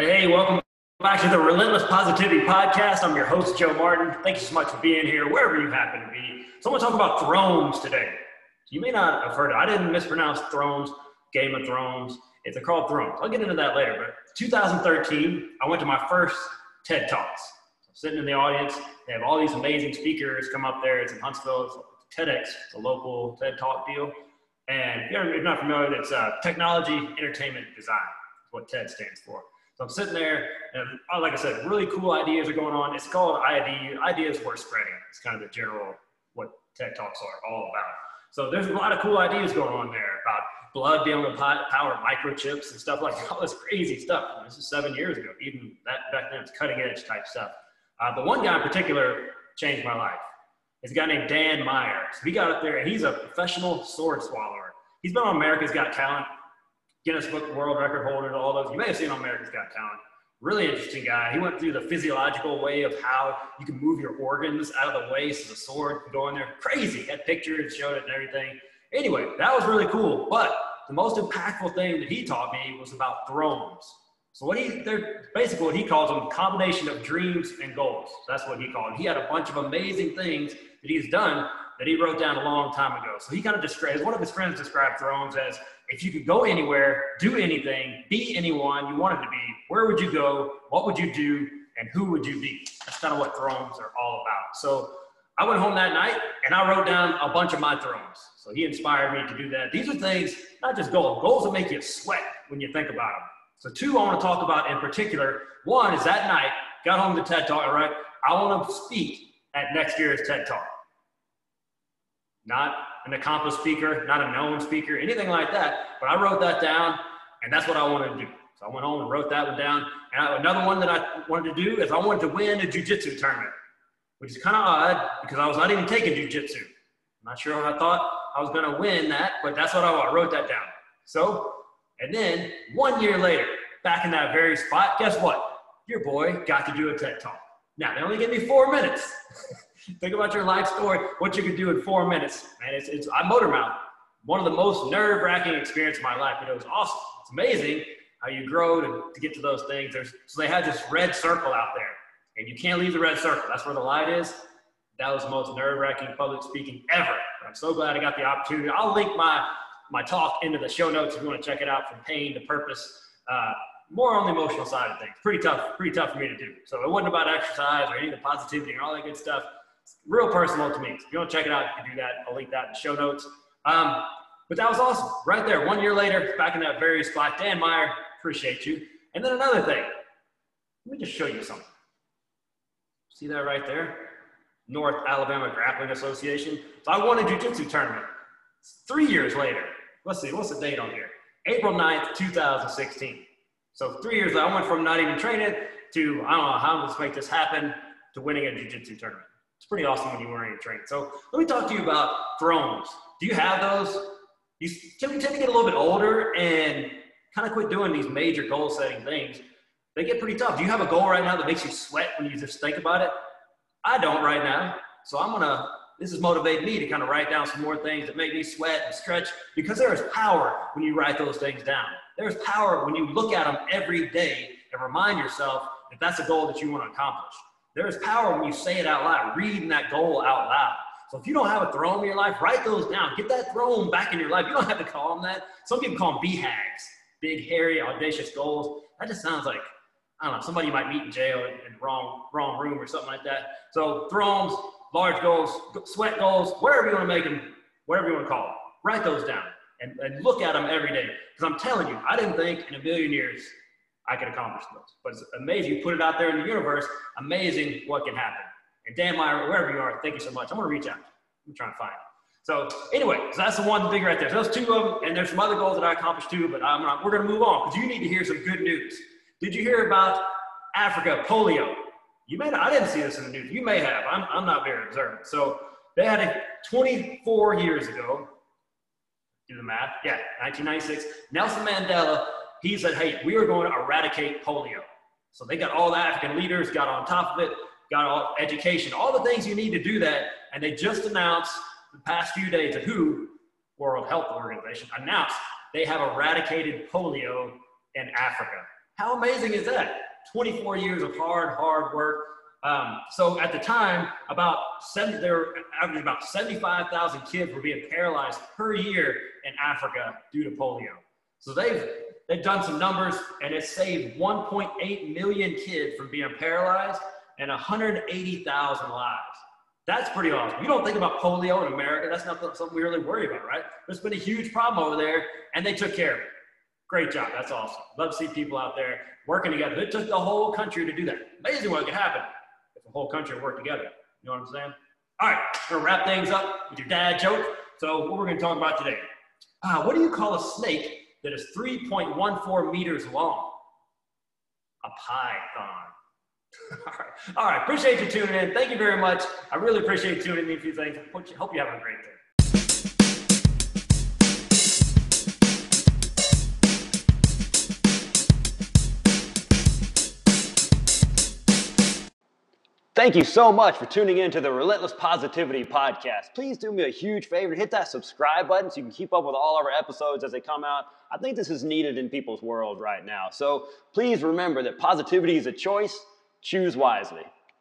Hey, welcome back to the Relentless Positivity Podcast. I'm your host, Joe Martin. Thank you so much for being here, wherever you happen to be. So, I want to talk about thrones today. You may not have heard it. I didn't mispronounce thrones, Game of Thrones. It's a called Thrones. I'll get into that later. But 2013, I went to my first TED Talks. I'm sitting in the audience. They have all these amazing speakers come up there. It's in Huntsville. It's TEDx, it's a local TED Talk deal. And if you're not familiar, it's uh, technology, entertainment, design. What TED stands for. So I'm sitting there, and uh, like I said, really cool ideas are going on. It's called ID, Ideas Worth Spreading. It's kind of the general what TED Talks are all about. So there's a lot of cool ideas going on there about blood being able to power microchips and stuff like all this crazy stuff. This is seven years ago. Even that back then, it's cutting edge type stuff. Uh, but one guy in particular changed my life. It's a guy named Dan Meyer. So he got up there, and he's a professional sword swallower. He's been on America's Got Talent Guinness Book World Record holder, and all those. You may have seen on America's Got Talent. Really interesting guy. He went through the physiological way of how you can move your organs out of the way so the sword can go in there. Crazy. Had pictures, showed it and everything. Anyway, that was really cool. But the most impactful thing that he taught me was about thrones. So what he, they're basically what he calls them, combination of dreams and goals. That's what he called. He had a bunch of amazing things that he's done that he wrote down a long time ago. So he kind of describes, one of his friends described thrones as if you could go anywhere, do anything, be anyone you wanted to be, where would you go? What would you do? And who would you be? That's kind of what thrones are all about. So I went home that night and I wrote down a bunch of my thrones. So he inspired me to do that. These are things, not just goals, goals that make you sweat when you think about them. So two I want to talk about in particular. One is that night, got home to TED Talk, right? I want to speak at next year's TED Talk. Not an accomplished speaker, not a known speaker, anything like that. But I wrote that down, and that's what I wanted to do. So I went home and wrote that one down. And I, another one that I wanted to do is I wanted to win a jujitsu tournament, which is kind of odd because I was not even taking jujitsu. I'm not sure I thought I was going to win that, but that's what I, I wrote that down. So, and then one year later, back in that very spot, guess what? Your boy got to do a TED Talk. Now, they only give me four minutes. Think about your life story, what you could do in four minutes. Man, it's, it's I motor mouth. One of the most nerve wracking experiences of my life, but it was awesome. It's amazing how you grow to, to get to those things. There's, so they had this red circle out there, and you can't leave the red circle. That's where the light is. That was the most nerve wracking public speaking ever. I'm so glad I got the opportunity. I'll link my, my talk into the show notes if you want to check it out from pain to purpose. Uh, more on the emotional side of things. Pretty tough, pretty tough for me to do. So it wasn't about exercise or any of the positivity or all that good stuff real personal to me. So if you want to check it out, you can do that. I'll link that in the show notes. Um, but that was awesome. Right there, one year later, back in that very spot. Dan Meyer, appreciate you. And then another thing, let me just show you something. See that right there? North Alabama Grappling Association. So I won a jiu-jitsu tournament. Three years later. Let's see, what's the date on here? April 9th, 2016. So three years, I went from not even training to, I don't know how to make this happen, to winning a jiu-jitsu tournament. It's pretty awesome when you're wearing a train. So let me talk to you about thrones. Do you have those? You tend to get a little bit older and kind of quit doing these major goal setting things. They get pretty tough. Do you have a goal right now that makes you sweat when you just think about it? I don't right now. So I'm going to, this has motivated me to kind of write down some more things that make me sweat and stretch because there is power when you write those things down. There's power when you look at them every day and remind yourself that that's a goal that you want to accomplish. There is power when you say it out loud, reading that goal out loud. So if you don't have a throne in your life, write those down. Get that throne back in your life. You don't have to call them that. Some people call them BHAGs, big, hairy, audacious goals. That just sounds like, I don't know, somebody you might meet in jail in, wrong, wrong room or something like that. So thrones, large goals, sweat goals, whatever you want to make them, whatever you want to call them, write those down and, and look at them every day. Because I'm telling you, I didn't think in a million years I could accomplish those. But it's amazing. You put it out there in the universe, amazing what can happen. And Dan Meyer, wherever you are, thank you so much. I'm going to reach out. I'm trying to find it. So anyway, so that's the one big right there. So those two of them, and there's some other goals that I accomplished too, but I'm not, we're going to move on because you need to hear some good news. Did you hear about Africa polio? You may not, I didn't see this in the news. You may have. I'm, I'm not very observant. So they had it 24 years ago. Do the math. Yeah, 1996. Nelson Mandela he said, hey, we are going to eradicate polio. So they got all the African leaders, got on top of it, got all education, all the things you need to do that. And they just announced the past few days that WHO, World Health Organization, announced they have eradicated polio in Africa. How amazing is that? 24 years of hard, hard work. Um, so at the time, about 70, there were about 75,000 kids were being paralyzed per year in Africa due to polio. So they've they've done some numbers, and it saved 1.8 million kids from being paralyzed and 180,000 lives. That's pretty awesome. You don't think about polio in America. That's not something we really worry about, right? There's been a huge problem over there, and they took care of it. Great job. That's awesome. Love to see people out there working together. It took the whole country to do that. Amazing what could happen the whole country work together. You know what I'm saying? All right, we're gonna wrap things up with your dad joke. So what we're gonna talk about today. Uh, what do you call a snake that is 3.14 meters long? A python. All right. All right. Appreciate you tuning in. Thank you very much. I really appreciate you tuning in a few things. Hope you have a great day. Thank you so much for tuning in to the Relentless Positivity Podcast. Please do me a huge favor hit that subscribe button so you can keep up with all of our episodes as they come out. I think this is needed in people's world right now. So please remember that positivity is a choice Choose wisely.